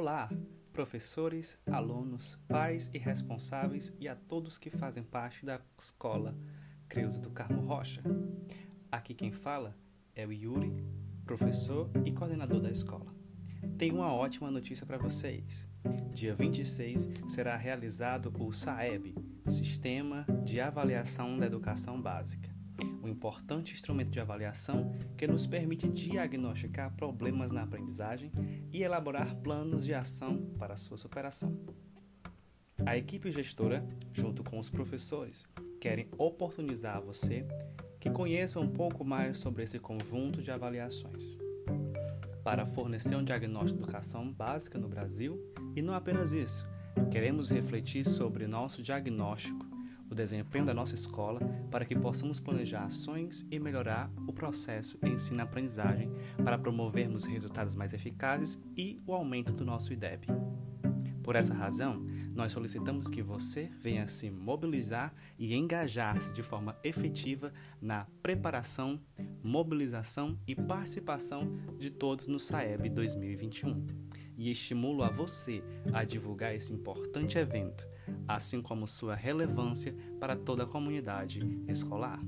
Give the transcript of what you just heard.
Olá, professores, alunos, pais e responsáveis e a todos que fazem parte da escola Creuza do Carmo Rocha. Aqui quem fala é o Yuri, professor e coordenador da escola. Tenho uma ótima notícia para vocês. Dia 26 será realizado o SAEB, Sistema de Avaliação da Educação Básica um importante instrumento de avaliação que nos permite diagnosticar problemas na aprendizagem e elaborar planos de ação para sua superação. A equipe gestora, junto com os professores, querem oportunizar você que conheça um pouco mais sobre esse conjunto de avaliações. Para fornecer um diagnóstico de educação básica no Brasil, e não apenas isso, queremos refletir sobre nosso diagnóstico o desempenho da nossa escola para que possamos planejar ações e melhorar o processo de ensino-aprendizagem para promovermos resultados mais eficazes e o aumento do nosso IDEB. Por essa razão, nós solicitamos que você venha se mobilizar e engajar-se de forma efetiva na preparação, mobilização e participação de todos no SAEB 2021. E estimulo a você a divulgar esse importante evento assim como sua relevância para toda a comunidade escolar.